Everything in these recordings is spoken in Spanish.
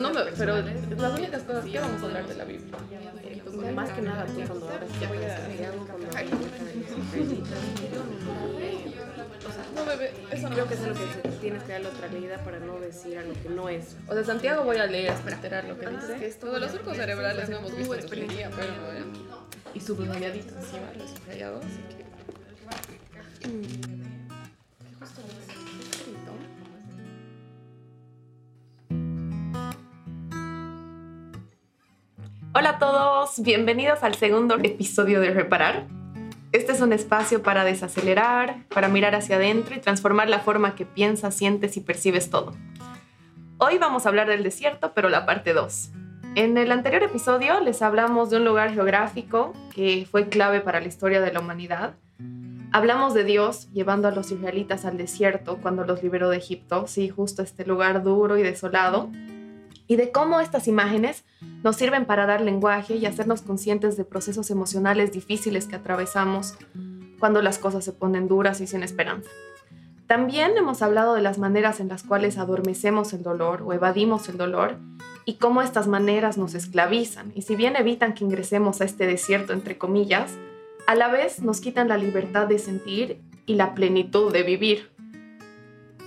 No, me- pero las únicas cosas que vamos a hablar de la Biblia. Eh, pues, más que nada tú cuando ahora Santiago, cuando los o sea, No, bebé, eso no. creo que es lo que tienes que darle otra leída para no decir algo que no es. O sea, Santiago voy a leer, para enterar lo que que dice. Lo de los ya, surcos ya, cerebrales no hemos visto en ingeniería, pero... eh, Y subrayadito encima, lo he subrayado, así que... Hola a todos, bienvenidos al segundo episodio de Reparar. Este es un espacio para desacelerar, para mirar hacia adentro y transformar la forma que piensas, sientes y percibes todo. Hoy vamos a hablar del desierto, pero la parte 2. En el anterior episodio les hablamos de un lugar geográfico que fue clave para la historia de la humanidad. Hablamos de Dios llevando a los israelitas al desierto cuando los liberó de Egipto, sí, justo este lugar duro y desolado, y de cómo estas imágenes nos sirven para dar lenguaje y hacernos conscientes de procesos emocionales difíciles que atravesamos cuando las cosas se ponen duras y sin esperanza. También hemos hablado de las maneras en las cuales adormecemos el dolor o evadimos el dolor y cómo estas maneras nos esclavizan y si bien evitan que ingresemos a este desierto entre comillas, a la vez nos quitan la libertad de sentir y la plenitud de vivir.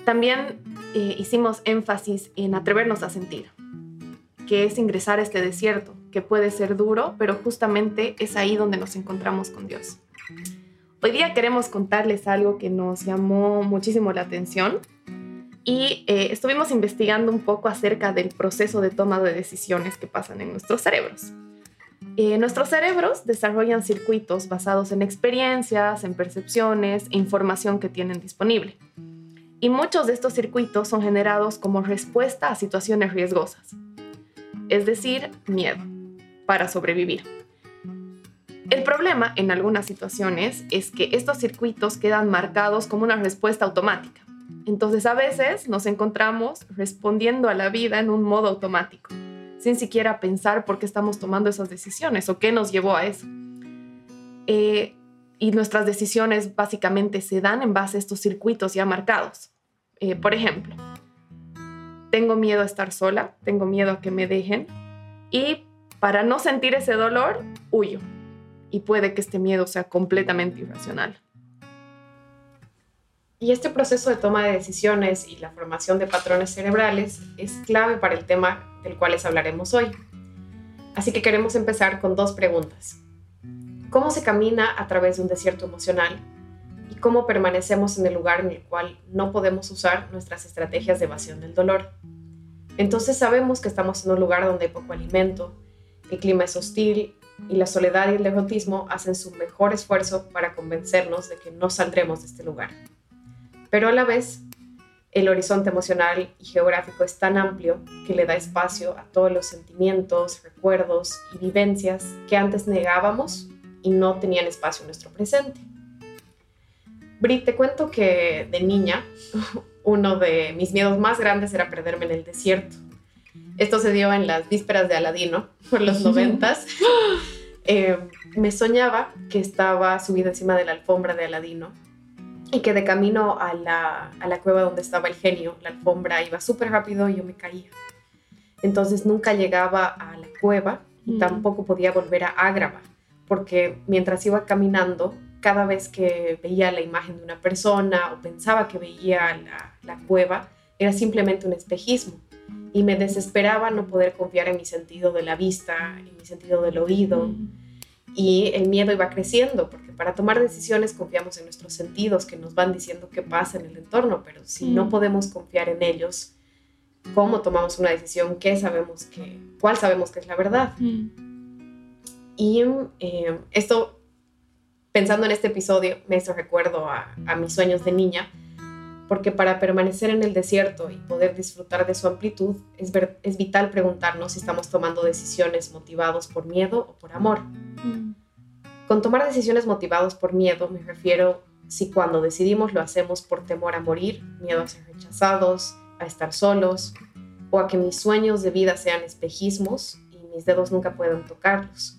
También eh, hicimos énfasis en atrevernos a sentir, que es ingresar a este desierto, que puede ser duro, pero justamente es ahí donde nos encontramos con Dios. Hoy día queremos contarles algo que nos llamó muchísimo la atención y eh, estuvimos investigando un poco acerca del proceso de toma de decisiones que pasan en nuestros cerebros. Eh, nuestros cerebros desarrollan circuitos basados en experiencias, en percepciones e información que tienen disponible. Y muchos de estos circuitos son generados como respuesta a situaciones riesgosas es decir, miedo, para sobrevivir. El problema en algunas situaciones es que estos circuitos quedan marcados como una respuesta automática. Entonces a veces nos encontramos respondiendo a la vida en un modo automático, sin siquiera pensar por qué estamos tomando esas decisiones o qué nos llevó a eso. Eh, y nuestras decisiones básicamente se dan en base a estos circuitos ya marcados. Eh, por ejemplo, tengo miedo a estar sola, tengo miedo a que me dejen y para no sentir ese dolor, huyo. Y puede que este miedo sea completamente irracional. Y este proceso de toma de decisiones y la formación de patrones cerebrales es clave para el tema del cual les hablaremos hoy. Así que queremos empezar con dos preguntas. ¿Cómo se camina a través de un desierto emocional? ¿Y cómo permanecemos en el lugar en el cual no podemos usar nuestras estrategias de evasión del dolor? Entonces sabemos que estamos en un lugar donde hay poco alimento, el clima es hostil y la soledad y el egotismo hacen su mejor esfuerzo para convencernos de que no saldremos de este lugar. Pero a la vez, el horizonte emocional y geográfico es tan amplio que le da espacio a todos los sentimientos, recuerdos y vivencias que antes negábamos y no tenían espacio en nuestro presente. Brit, te cuento que de niña uno de mis miedos más grandes era perderme en el desierto. Esto se dio en las vísperas de Aladino, por los noventas. Eh, me soñaba que estaba subida encima de la alfombra de Aladino y que de camino a la, a la cueva donde estaba el genio, la alfombra iba súper rápido y yo me caía. Entonces nunca llegaba a la cueva y Mm. tampoco podía volver a Ágrava, porque mientras iba caminando, cada vez que veía la imagen de una persona o pensaba que veía la, la cueva, era simplemente un espejismo. Y me desesperaba no poder confiar en mi sentido de la vista, en mi sentido del oído. Y el miedo iba creciendo, porque para tomar decisiones confiamos en nuestros sentidos que nos van diciendo qué pasa en el entorno, pero si no Mm. podemos confiar en ellos, ¿cómo tomamos una decisión? ¿Qué sabemos que, cuál sabemos que es la verdad? Y eh, esto, pensando en este episodio, me hizo recuerdo a, a mis sueños de niña, porque para permanecer en el desierto y poder disfrutar de su amplitud, es, ver- es vital preguntarnos si estamos tomando decisiones motivados por miedo o por amor. Con tomar decisiones motivados por miedo me refiero si cuando decidimos lo hacemos por temor a morir, miedo a ser rechazados, a estar solos, o a que mis sueños de vida sean espejismos y mis dedos nunca puedan tocarlos.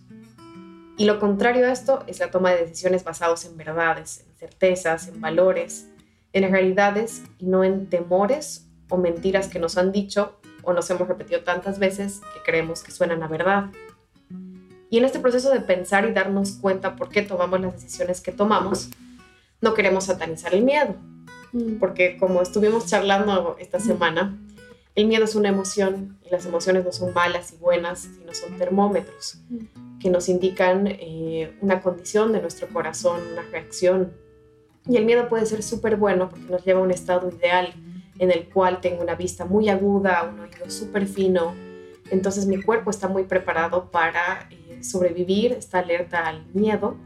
Y lo contrario a esto es la toma de decisiones basados en verdades, en certezas, en valores, en realidades y no en temores o mentiras que nos han dicho o nos hemos repetido tantas veces que creemos que suenan a verdad. Y en este proceso de pensar y darnos cuenta por qué tomamos las decisiones que tomamos, no queremos satanizar el miedo, mm. porque como estuvimos charlando esta semana, el miedo es una emoción y las emociones no son malas y buenas, sino son termómetros que nos indican eh, una condición de nuestro corazón, una reacción. Y el miedo puede ser súper bueno porque nos lleva a un estado ideal en el cual tengo una vista muy aguda, un oído súper fino. Entonces mi cuerpo está muy preparado para eh, sobrevivir, está alerta al miedo.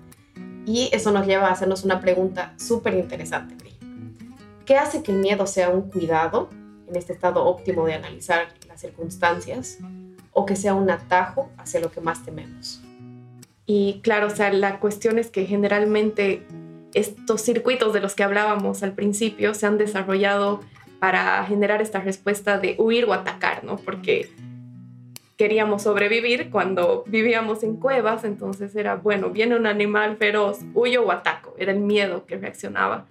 Y eso nos lleva a hacernos una pregunta súper interesante, ¿Qué hace que el miedo sea un cuidado en este estado óptimo de analizar las circunstancias o que sea un atajo hacia lo que más tememos? Y claro, o sea, la cuestión es que generalmente estos circuitos de los que hablábamos al principio se han desarrollado para generar esta respuesta de huir o atacar, ¿no? Porque queríamos sobrevivir cuando vivíamos en cuevas, entonces era, bueno, viene un animal feroz, huyo o ataco, era el miedo que reaccionaba.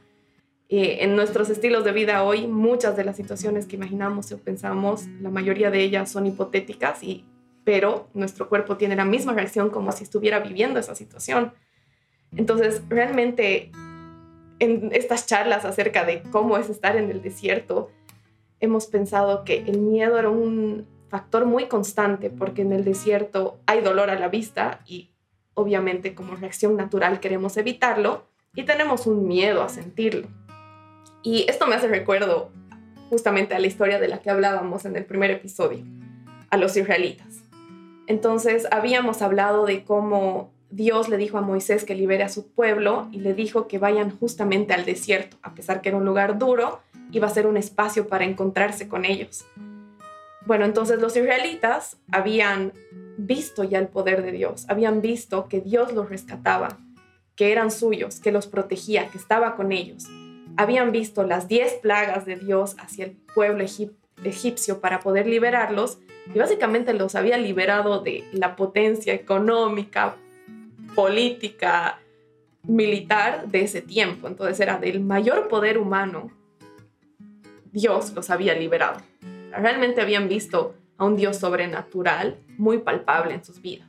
en nuestros estilos de vida hoy, muchas de las situaciones que imaginamos o pensamos, la mayoría de ellas son hipotéticas, y, pero nuestro cuerpo tiene la misma reacción como si estuviera viviendo esa situación. Entonces, realmente en estas charlas acerca de cómo es estar en el desierto, hemos pensado que el miedo era un factor muy constante porque en el desierto hay dolor a la vista y obviamente como reacción natural queremos evitarlo y tenemos un miedo a sentirlo. Y esto me hace recuerdo justamente a la historia de la que hablábamos en el primer episodio, a los israelitas. Entonces habíamos hablado de cómo Dios le dijo a Moisés que libere a su pueblo y le dijo que vayan justamente al desierto, a pesar que era un lugar duro, iba a ser un espacio para encontrarse con ellos. Bueno, entonces los israelitas habían visto ya el poder de Dios, habían visto que Dios los rescataba, que eran suyos, que los protegía, que estaba con ellos. Habían visto las diez plagas de Dios hacia el pueblo egipcio para poder liberarlos y básicamente los había liberado de la potencia económica, política militar de ese tiempo. Entonces era del mayor poder humano. Dios los había liberado. Realmente habían visto a un Dios sobrenatural muy palpable en sus vidas.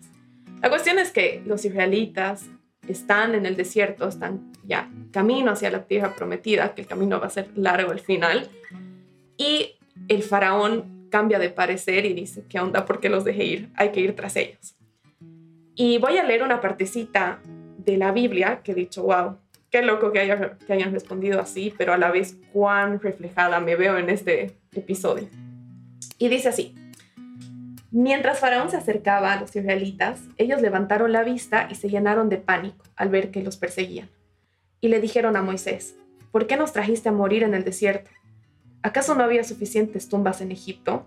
La cuestión es que los israelitas están en el desierto, están ya camino hacia la tierra prometida, que el camino va a ser largo al final, y el faraón cambia de parecer y dice, ¿qué onda? ¿Por qué los dejé ir? Hay que ir tras ellos. Y voy a leer una partecita de la Biblia que he dicho, wow, qué loco que, que hayan respondido así, pero a la vez cuán reflejada me veo en este episodio. Y dice así, mientras Faraón se acercaba a los israelitas, ellos levantaron la vista y se llenaron de pánico al ver que los perseguían. Y le dijeron a Moisés, ¿por qué nos trajiste a morir en el desierto? ¿Acaso no había suficientes tumbas en Egipto?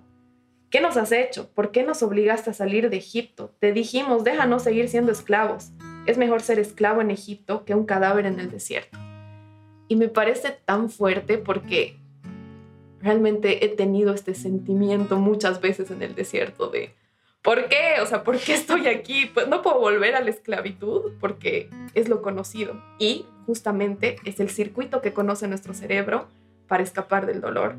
¿Qué nos has hecho? ¿Por qué nos obligaste a salir de Egipto? Te dijimos, déjanos seguir siendo esclavos. Es mejor ser esclavo en Egipto que un cadáver en el desierto. Y me parece tan fuerte porque realmente he tenido este sentimiento muchas veces en el desierto de, ¿por qué? O sea, ¿por qué estoy aquí? Pues no puedo volver a la esclavitud porque es lo conocido. Y justamente es el circuito que conoce nuestro cerebro para escapar del dolor.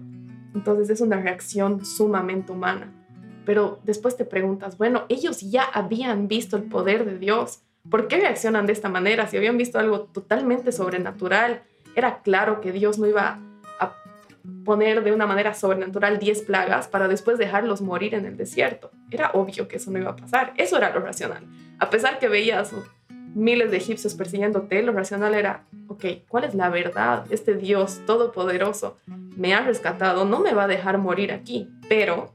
Entonces es una reacción sumamente humana. Pero después te preguntas, bueno, ellos ya habían visto el poder de Dios. ¿Por qué reaccionan de esta manera? Si habían visto algo totalmente sobrenatural, era claro que Dios no iba a poner de una manera sobrenatural 10 plagas para después dejarlos morir en el desierto. Era obvio que eso no iba a pasar. Eso era lo racional. A pesar que veías miles de egipcios persiguiéndote, lo racional era, ok, ¿cuál es la verdad? Este Dios todopoderoso me ha rescatado, no me va a dejar morir aquí, pero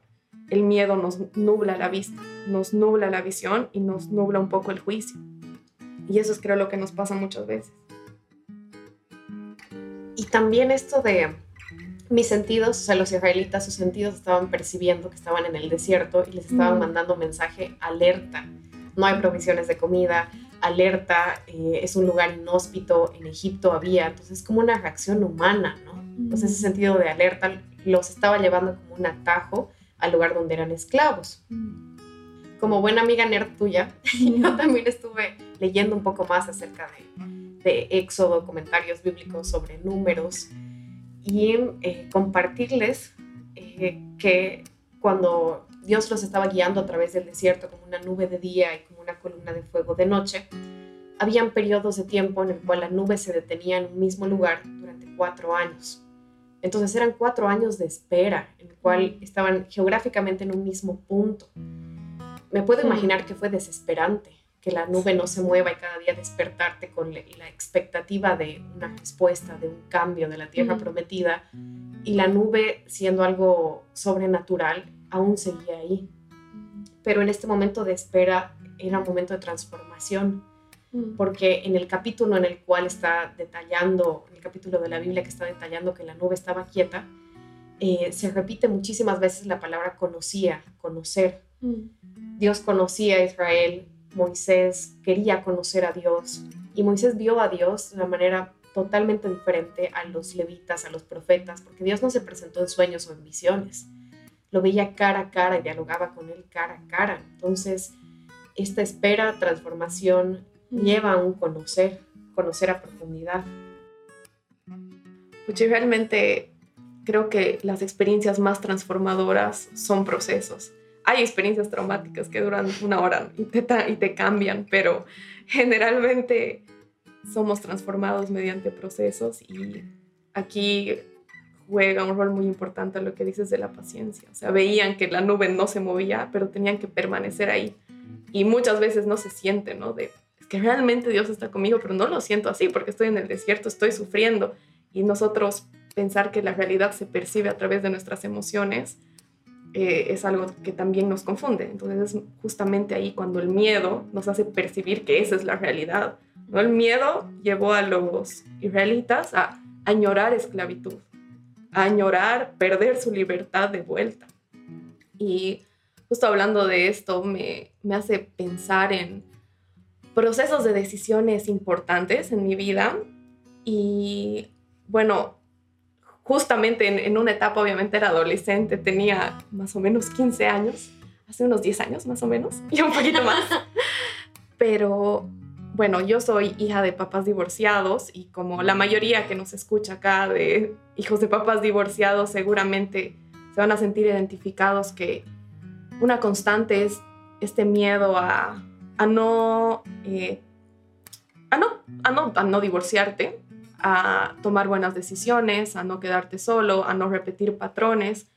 el miedo nos nubla la vista, nos nubla la visión y nos nubla un poco el juicio. Y eso es creo lo que nos pasa muchas veces. Y también esto de mis sentidos, o sea, los israelitas, sus sentidos estaban percibiendo que estaban en el desierto y les estaban mandando mensaje alerta. No hay provisiones de comida, alerta, eh, es un lugar inhóspito, en Egipto había, entonces es como una reacción humana, ¿no? Entonces ese sentido de alerta los estaba llevando como un atajo al lugar donde eran esclavos. Como buena amiga nerd tuya, yo también estuve leyendo un poco más acerca de, de Éxodo, comentarios bíblicos sobre números y eh, compartirles eh, que cuando Dios los estaba guiando a través del desierto como una nube de día y como una columna de fuego de noche, habían periodos de tiempo en el cual la nube se detenía en un mismo lugar durante cuatro años. Entonces eran cuatro años de espera, en el cual estaban geográficamente en un mismo punto. Me puedo imaginar que fue desesperante que la nube no se mueva y cada día despertarte con la expectativa de una respuesta, de un cambio de la tierra prometida, y la nube siendo algo sobrenatural aún seguía ahí. Pero en este momento de espera era un momento de transformación, mm. porque en el capítulo en el cual está detallando, en el capítulo de la Biblia que está detallando que la nube estaba quieta, eh, se repite muchísimas veces la palabra conocía, conocer. Mm. Dios conocía a Israel, Moisés quería conocer a Dios y Moisés vio a Dios de una manera totalmente diferente a los levitas, a los profetas, porque Dios no se presentó en sueños o en visiones lo veía cara a cara dialogaba con él cara a cara. Entonces, esta espera, transformación, lleva a un conocer, conocer a profundidad. Pues yo realmente creo que las experiencias más transformadoras son procesos. Hay experiencias traumáticas que duran una hora y te, y te cambian, pero generalmente somos transformados mediante procesos y aquí juega un rol muy importante lo que dices de la paciencia. O sea, veían que la nube no se movía, pero tenían que permanecer ahí. Y muchas veces no se siente, ¿no? De, es que realmente Dios está conmigo, pero no lo siento así porque estoy en el desierto, estoy sufriendo. Y nosotros pensar que la realidad se percibe a través de nuestras emociones eh, es algo que también nos confunde. Entonces es justamente ahí cuando el miedo nos hace percibir que esa es la realidad. ¿no? El miedo llevó a los israelitas a añorar esclavitud añorar perder su libertad de vuelta. Y justo hablando de esto, me, me hace pensar en procesos de decisiones importantes en mi vida. Y bueno, justamente en, en, una etapa, obviamente era adolescente, tenía más o menos 15 años, hace unos 10 años más o menos, y un poquito más. Pero bueno, yo soy hija de papás divorciados y como la mayoría que nos escucha acá de hijos de papás divorciados seguramente se van a sentir identificados que una constante es este miedo a, no, eh, a, no, a, no, a no divorciarte, a tomar buenas decisiones, a no quedarte solo, a no repetir patrones.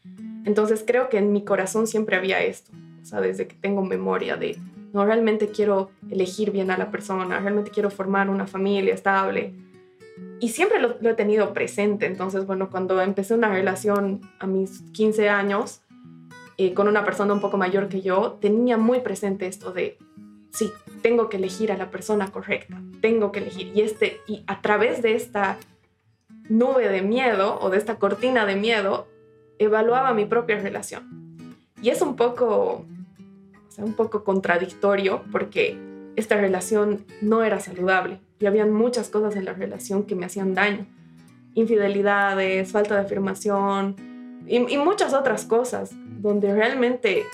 Entonces creo que en mi corazón siempre había esto, o sea, desde que tengo memoria de no, realmente quiero elegir bien a la persona, realmente quiero formar una familia estable. Y siempre lo, he tenido presente. Entonces, bueno, cuando empecé una relación a mis 15 años eh, con una persona un poco mayor que yo, tenía muy presente esto de, sí, tengo que elegir a la persona correcta, tengo que elegir. Y, este, y a través de esta nube de miedo o de esta cortina de miedo, evaluaba mi propia relación. Y es un poco un poco contradictorio porque esta relación no era saludable y habían muchas cosas en la relación que me hacían daño. Infidelidades, falta de afirmación y, y muchas otras cosas donde realmente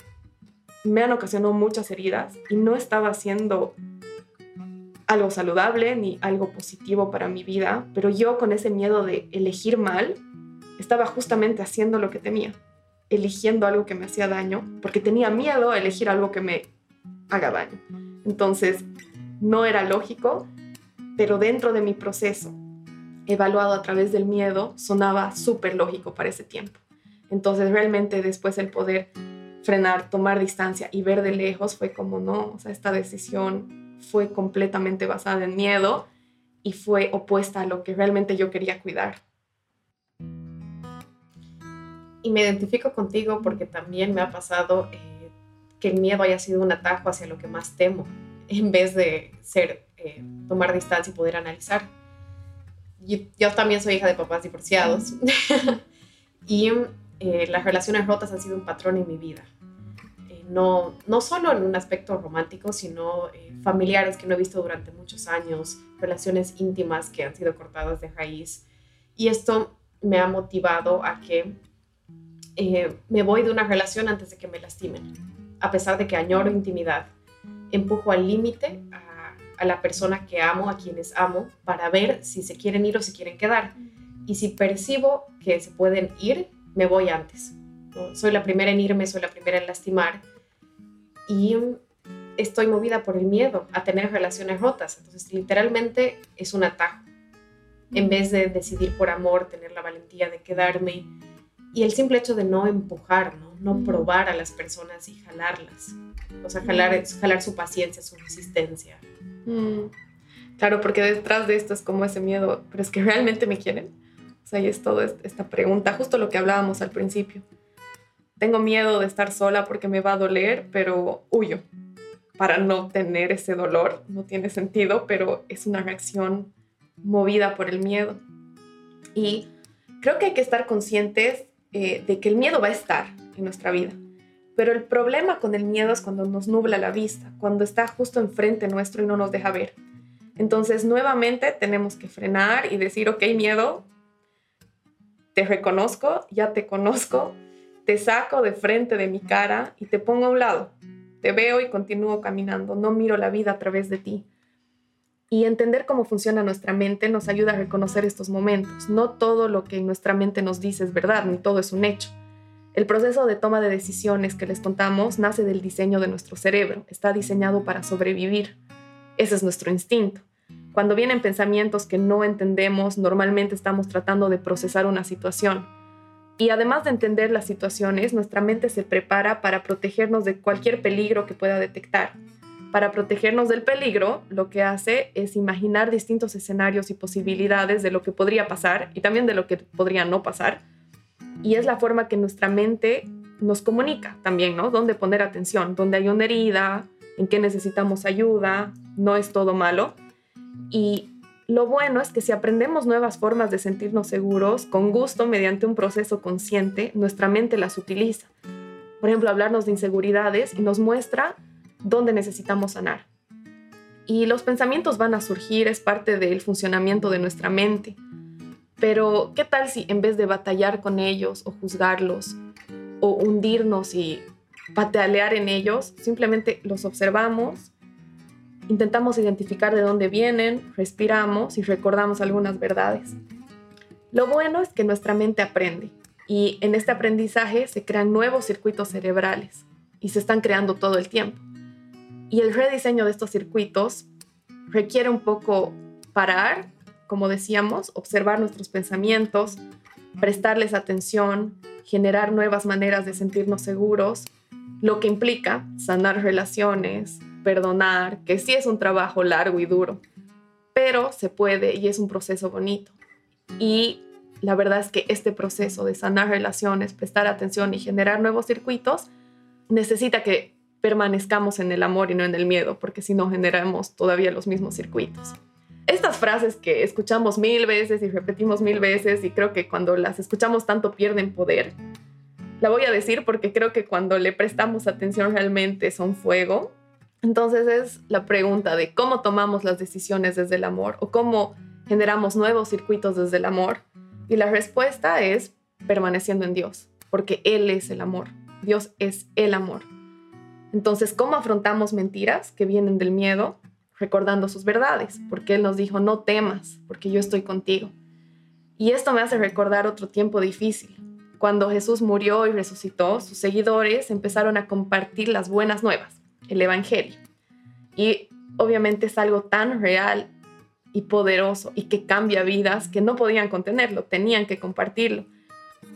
me han ocasionado muchas heridas y no estaba haciendo algo saludable ni algo positivo para mi vida, pero yo con ese miedo de elegir mal, estaba justamente haciendo lo que temía eligiendo algo que me hacía daño, porque tenía miedo a elegir algo que me haga daño. Entonces, no era lógico, pero dentro de mi proceso, evaluado a través del miedo, sonaba súper lógico para ese tiempo. Entonces, realmente después el poder frenar, tomar distancia y ver de lejos fue como, no, o sea, esta decisión fue completamente basada en miedo y fue opuesta a lo que realmente yo quería cuidar y me identifico contigo porque también me ha pasado eh, que el miedo haya sido un atajo hacia lo que más temo, en vez de ser, eh, tomar distancia y poder analizar. Yo, yo, también soy hija de papás divorciados y eh, las relaciones rotas han sido un patrón en mi vida. no, no solo en un aspecto romántico, sino familiares que no he visto durante muchos años, relaciones íntimas que han sido cortadas de raíz. Y esto me ha motivado a que eh, me voy de una relación antes de que me lastimen, a pesar de que añoro intimidad. Empujo al límite a, la persona que amo, a quienes amo, para ver si se quieren ir o se quieren quedar. Y si percibo que se pueden ir, me voy antes. Soy la primera en irme, soy la primera en lastimar. Y estoy movida por el miedo a tener relaciones rotas. Entonces, literalmente es un atajo. En vez de decidir por amor, tener la valentía de quedarme y el simple hecho de no empujar, no, no probar a las personas y jalarlas. O sea, jalar, jalar su paciencia, su resistencia. Mm. Claro, porque detrás de esto es como ese miedo, pero es que realmente me quieren. O sea, y es toda esta pregunta, justo lo que hablábamos al principio. Tengo miedo de estar sola porque me va a doler, pero huyo para no tener ese dolor. No tiene sentido, pero es una reacción movida por el miedo. Y creo que hay que estar conscientes eh, de que el miedo va a estar en nuestra vida. Pero el problema con el miedo es cuando nos nubla la vista, cuando está justo enfrente nuestro y no nos deja ver. Entonces, nuevamente tenemos que frenar y decir, ok, miedo, te reconozco, ya te conozco, te saco de frente de mi cara y te pongo a un lado. Te veo y continúo caminando, no miro la vida a través de ti. Y entender cómo funciona nuestra mente nos ayuda a reconocer estos momentos. No todo lo que nuestra mente nos dice es verdad, ni todo es un hecho. El proceso de toma de decisiones que les contamos nace del diseño de nuestro cerebro. Está diseñado para sobrevivir. Ese es nuestro instinto. Cuando vienen pensamientos que no entendemos, normalmente estamos tratando de procesar una situación. Y además de entender las situaciones, nuestra mente se prepara para protegernos de cualquier peligro que pueda detectar. Para protegernos del peligro, lo que hace es imaginar distintos escenarios y posibilidades de lo que podría pasar y también de lo que podría no pasar. Y es la forma que nuestra mente nos comunica también, ¿no? Dónde poner atención, dónde hay una herida, en qué necesitamos ayuda, no es todo malo. Y lo bueno es que si aprendemos nuevas formas de sentirnos seguros, con gusto, mediante un proceso consciente, nuestra mente las utiliza. Por ejemplo, hablarnos de inseguridades y nos muestra dónde necesitamos sanar. Y los pensamientos van a surgir, es parte del funcionamiento de nuestra mente. Pero, ¿qué tal si en vez de batallar con ellos o juzgarlos o hundirnos y patalear en ellos, simplemente los observamos Intentamos identificar de dónde vienen, respiramos y recordamos algunas verdades. Lo bueno es que nuestra mente aprende y en este aprendizaje se crean nuevos circuitos cerebrales y se están creando todo el tiempo. Y el rediseño de estos circuitos requiere un poco parar, como decíamos, observar nuestros pensamientos, prestarles atención, generar nuevas maneras de sentirnos seguros, lo que implica sanar relaciones, perdonar, que sí es un trabajo largo y duro, pero se puede y es un proceso bonito. Y la verdad es que este proceso de sanar relaciones, prestar atención y generar nuevos circuitos necesita que permanezcamos en el amor y no en el miedo, porque si no generamos todavía los mismos circuitos. Estas frases que escuchamos mil veces y repetimos mil veces y creo que cuando las escuchamos tanto pierden poder, la voy a decir porque creo que cuando le prestamos atención realmente son fuego entonces es la pregunta de cómo tomamos las decisiones desde el amor o cómo generamos nuevos circuitos desde el amor. Y la respuesta es permaneciendo en Dios, porque Él es el amor. Dios es el amor. Entonces, ¿cómo afrontamos mentiras que vienen del miedo? Recordando sus verdades, porque Él nos dijo, no temas, porque yo estoy contigo. Y esto me hace recordar otro tiempo difícil. Cuando Jesús murió y resucitó, sus seguidores empezaron a compartir las buenas nuevas el Evangelio. Y obviamente es algo tan real y poderoso y que cambia vidas que no podían contenerlo, tenían que compartirlo.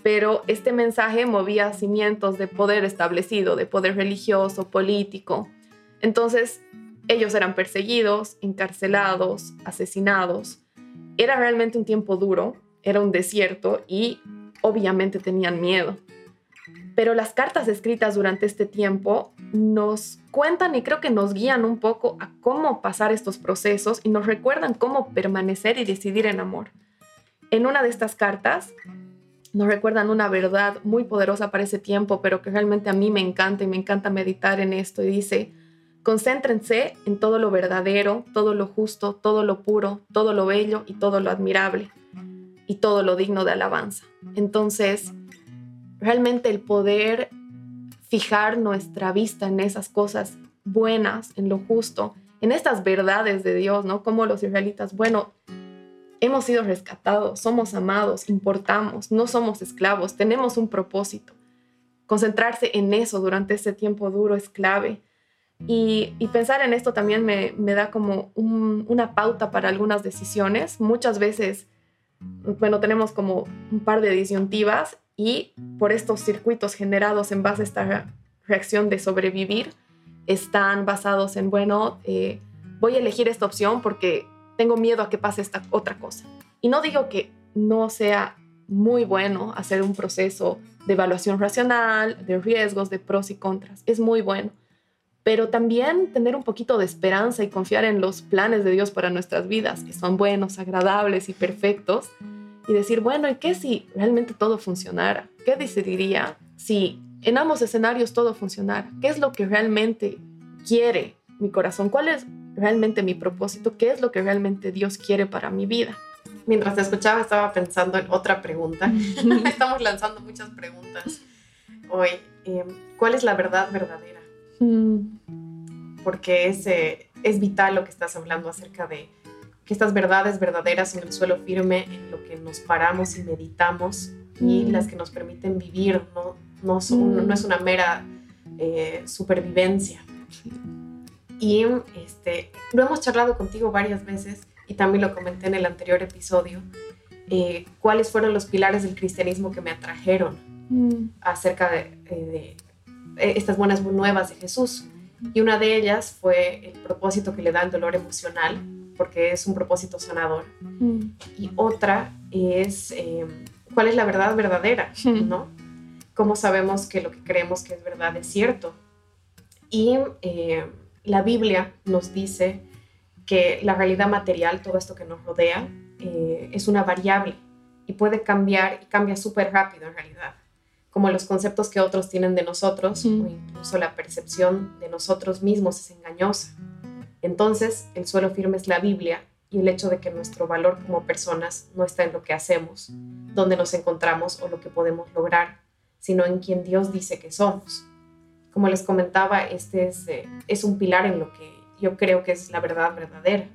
Pero este mensaje movía cimientos de poder establecido, de poder religioso, político. Entonces, ellos eran perseguidos, encarcelados, asesinados. Era realmente un tiempo duro, era un desierto y obviamente tenían miedo. Pero las cartas escritas durante este tiempo nos cuentan y creo que nos guían un poco a cómo pasar estos procesos y nos recuerdan cómo permanecer y decidir en amor. En una de estas cartas nos recuerdan una verdad muy poderosa para ese tiempo, pero que realmente a mí me encanta y me encanta meditar en esto. Y dice, concéntrense en todo lo verdadero, todo lo justo, todo lo puro, todo lo bello y todo lo admirable y todo lo digno de alabanza. Entonces, realmente el poder fijar nuestra vista en esas cosas buenas, en lo justo, en estas verdades de Dios, ¿no? Como los israelitas, bueno, hemos sido rescatados, somos amados, importamos, no somos esclavos, tenemos un propósito. concentrarse en eso durante ese tiempo duro es clave. Y, pensar en esto también me, da como una pauta para algunas decisiones. Muchas veces, bueno, tenemos como un par de disyuntivas y por estos circuitos generados en base a esta reacción de sobrevivir, están basados en, bueno, eh, voy a elegir esta opción porque tengo miedo a que pase esta otra cosa. Y no digo que no sea muy bueno hacer un proceso de evaluación racional, de riesgos, de pros y contras. Es muy bueno. Pero también tener un poquito de esperanza y confiar en los planes de Dios para nuestras vidas, que son buenos, agradables y perfectos. Y decir, bueno, ¿y qué si realmente todo funcionara? ¿Qué decidiría si en ambos escenarios todo funcionara? ¿Qué es lo que realmente quiere mi corazón? ¿Cuál es realmente mi propósito? ¿Qué es lo que realmente Dios quiere para mi vida? Mientras te escuchaba estaba pensando en otra pregunta. Estamos lanzando muchas preguntas hoy. Em, ¿Cuál es la verdad verdadera? Mm. Porque es, eh, es vital lo que estás hablando acerca de que estas verdades verdaderas son el suelo firme en lo que nos paramos y meditamos y mm. las que nos permiten vivir, no, no, son, no es una mera eh, supervivencia. Y este, lo hemos charlado contigo varias veces y también lo comenté en el anterior episodio, eh, cuáles fueron los pilares del cristianismo que me atrajeron mm. acerca de, eh, estas buenas nuevas de Jesús. Y una de ellas fue el propósito que le da el dolor emocional, porque es un propósito sanador. Mm. Y otra es cuál es la verdad verdadera, ¿no? ¿Cómo sabemos que lo que creemos que es verdad es cierto? Y la Biblia nos dice que la realidad material, todo esto que nos rodea, eh, es una variable y puede cambiar y cambia súper rápido en realidad, como los conceptos que otros tienen de nosotros o incluso la percepción de nosotros mismos es engañosa. Entonces, el suelo firme es la Biblia y el hecho de que nuestro valor como personas no está en lo que hacemos, dónde nos encontramos o lo que podemos lograr, sino en quien Dios dice que somos como les comentaba, este es, eh, es un pilar en lo que yo creo que es la verdad verdadera.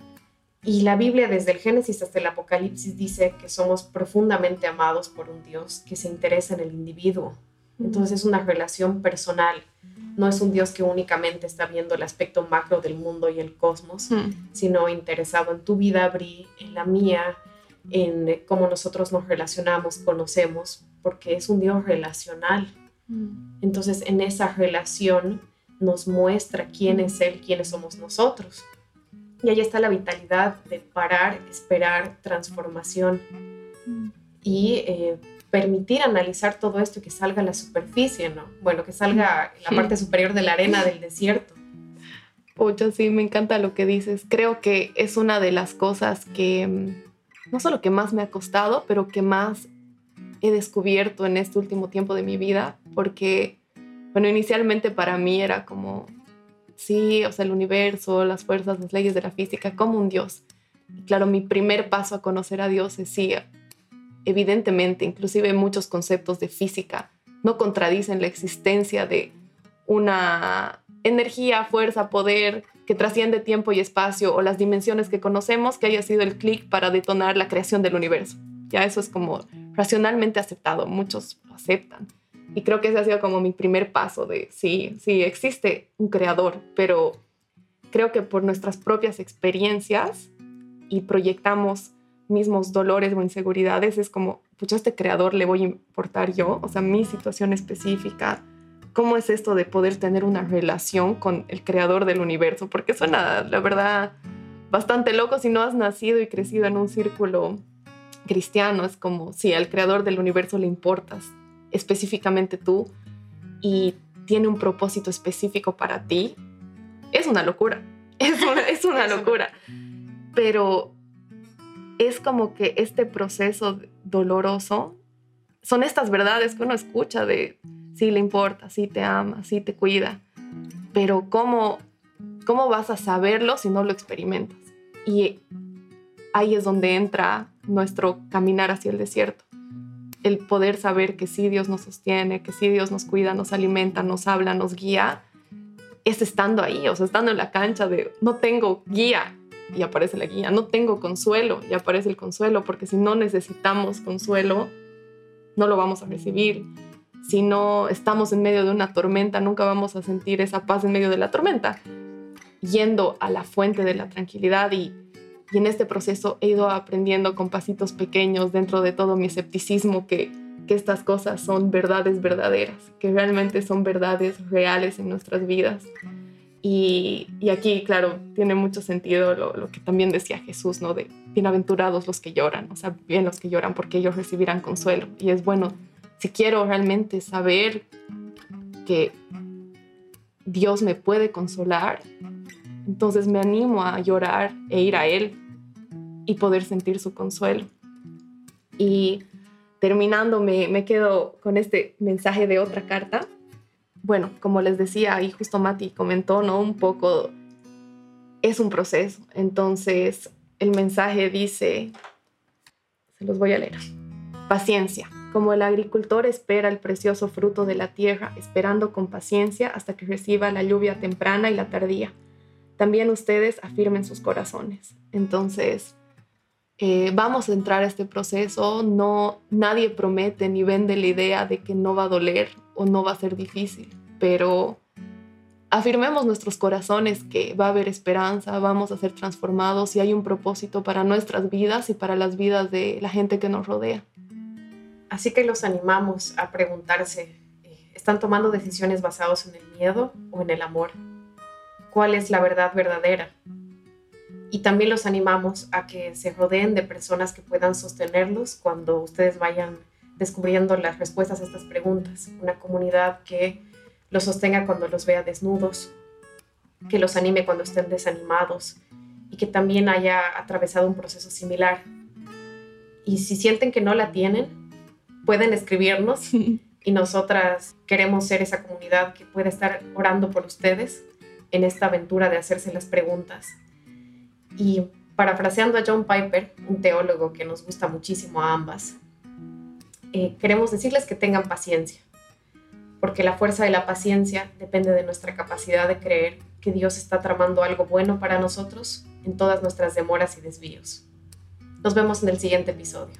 Y la Biblia, desde el Génesis hasta el Apocalipsis, dice que somos profundamente amados por un Dios que se interesa en el individuo. Entonces es una relación personal. No es un Dios que únicamente está viendo el aspecto macro del mundo y el cosmos, sino interesado en tu vida, Bri, en la mía, en cómo nosotros nos relacionamos, conocemos, porque es un Dios relacional. Mm. Entonces en esa relación nos muestra quién es Él, quiénes somos nosotros. Y ahí está la vitalidad de parar, esperar transformación mm. y eh, permitir analizar todo esto y que salga a la superficie, ¿no? Bueno, que salga en la parte superior de la arena del desierto. Pucha, sí, me encanta lo que dices. Creo que es una de las cosas que mm, no solo que más me ha costado, pero que más he descubierto en este último tiempo de mi vida, porque, bueno, inicialmente para mí era como, sí, o sea, el universo, las fuerzas, las leyes de la física, como un Dios. Y claro, mi primer paso a conocer a Dios es sí, evidentemente, inclusive muchos conceptos de física no contradicen la existencia de una energía, fuerza, poder que trasciende tiempo y espacio o las dimensiones que conocemos que haya sido el clic para detonar la creación del universo. Ya eso es como racionalmente aceptado, muchos lo aceptan. Y creo que ese ha sido como mi primer paso de, sí, sí, existe un creador, pero creo que por nuestras propias experiencias y proyectamos mismos dolores o inseguridades, es como, pucha, a este creador le voy a importar yo, o sea, mi situación específica, ¿cómo es esto de poder tener una relación con el creador del universo? Porque suena, la verdad, bastante loco si no has nacido y crecido en un círculo cristiano, es como si al creador del universo le importas, específicamente tú, y tiene un propósito específico para ti, es una locura, es una, es una locura. Pero es como que este proceso doloroso son estas verdades que uno escucha de sí le importa, sí te ama, sí te cuida, pero ¿cómo, cómo vas a saberlo si no lo experimentas? Y ahí es donde entra nuestro caminar hacia el desierto. El poder saber que sí Dios nos sostiene, que sí Dios nos cuida, nos alimenta, nos habla, nos guía, es estando ahí, o sea, estando en la cancha de no tengo guía y aparece la guía, no tengo consuelo y aparece el consuelo, porque si no necesitamos consuelo, no lo vamos a recibir. si no estamos en medio de una tormenta, nunca vamos a sentir esa paz en medio de la tormenta. Yendo a la fuente de la tranquilidad y, y en este proceso he ido aprendiendo con pasitos pequeños dentro de todo mi escepticismo que, que estas cosas son verdades verdaderas, que realmente son verdades reales en nuestras vidas. Y, y aquí, claro, tiene mucho sentido lo, lo, que también decía Jesús, ¿no? De bienaventurados los que lloran, o sea, bien los que lloran porque ellos recibirán consuelo. Y es bueno si quiero realmente saber que Dios me puede consolar, entonces me animo a llorar e ir a Él y poder sentir su consuelo. Y terminando, me, quedo con este mensaje de otra carta. Bueno, como les decía, y justo Mati comentó, ¿no? Un poco, es un proceso. Entonces, el mensaje dice, se los voy a leer. Paciencia como el agricultor espera el precioso fruto de la tierra, esperando con paciencia hasta que reciba la lluvia temprana y la tardía. También ustedes afirmen sus corazones. Entonces, eh, vamos a entrar a este proceso. No, nadie promete ni vende la idea de que no va a doler o no va a ser difícil, pero afirmemos nuestros corazones que va a haber esperanza, vamos a ser transformados y hay un propósito para nuestras vidas y para las vidas de la gente que nos rodea. Así que los animamos a preguntarse, eh, ¿están tomando decisiones basadas en el miedo o en el amor? ¿Cuál es la verdad verdadera? Y también los animamos a que se rodeen de personas que puedan sostenerlos cuando ustedes vayan descubriendo las respuestas a estas preguntas. Una comunidad que los sostenga cuando los vea desnudos, que los anime cuando estén desanimados y que también haya atravesado un proceso similar. Y si sienten que no la tienen, pueden escribirnos y nosotras queremos ser esa comunidad que puede estar orando por ustedes en esta aventura de hacerse las preguntas. Y parafraseando a John Piper, un teólogo que nos gusta muchísimo a ambas, eh, queremos decirles que tengan paciencia, porque la fuerza de la paciencia depende de nuestra capacidad de creer que Dios está tramando algo bueno para nosotros en todas nuestras demoras y desvíos. Nos vemos en el siguiente episodio.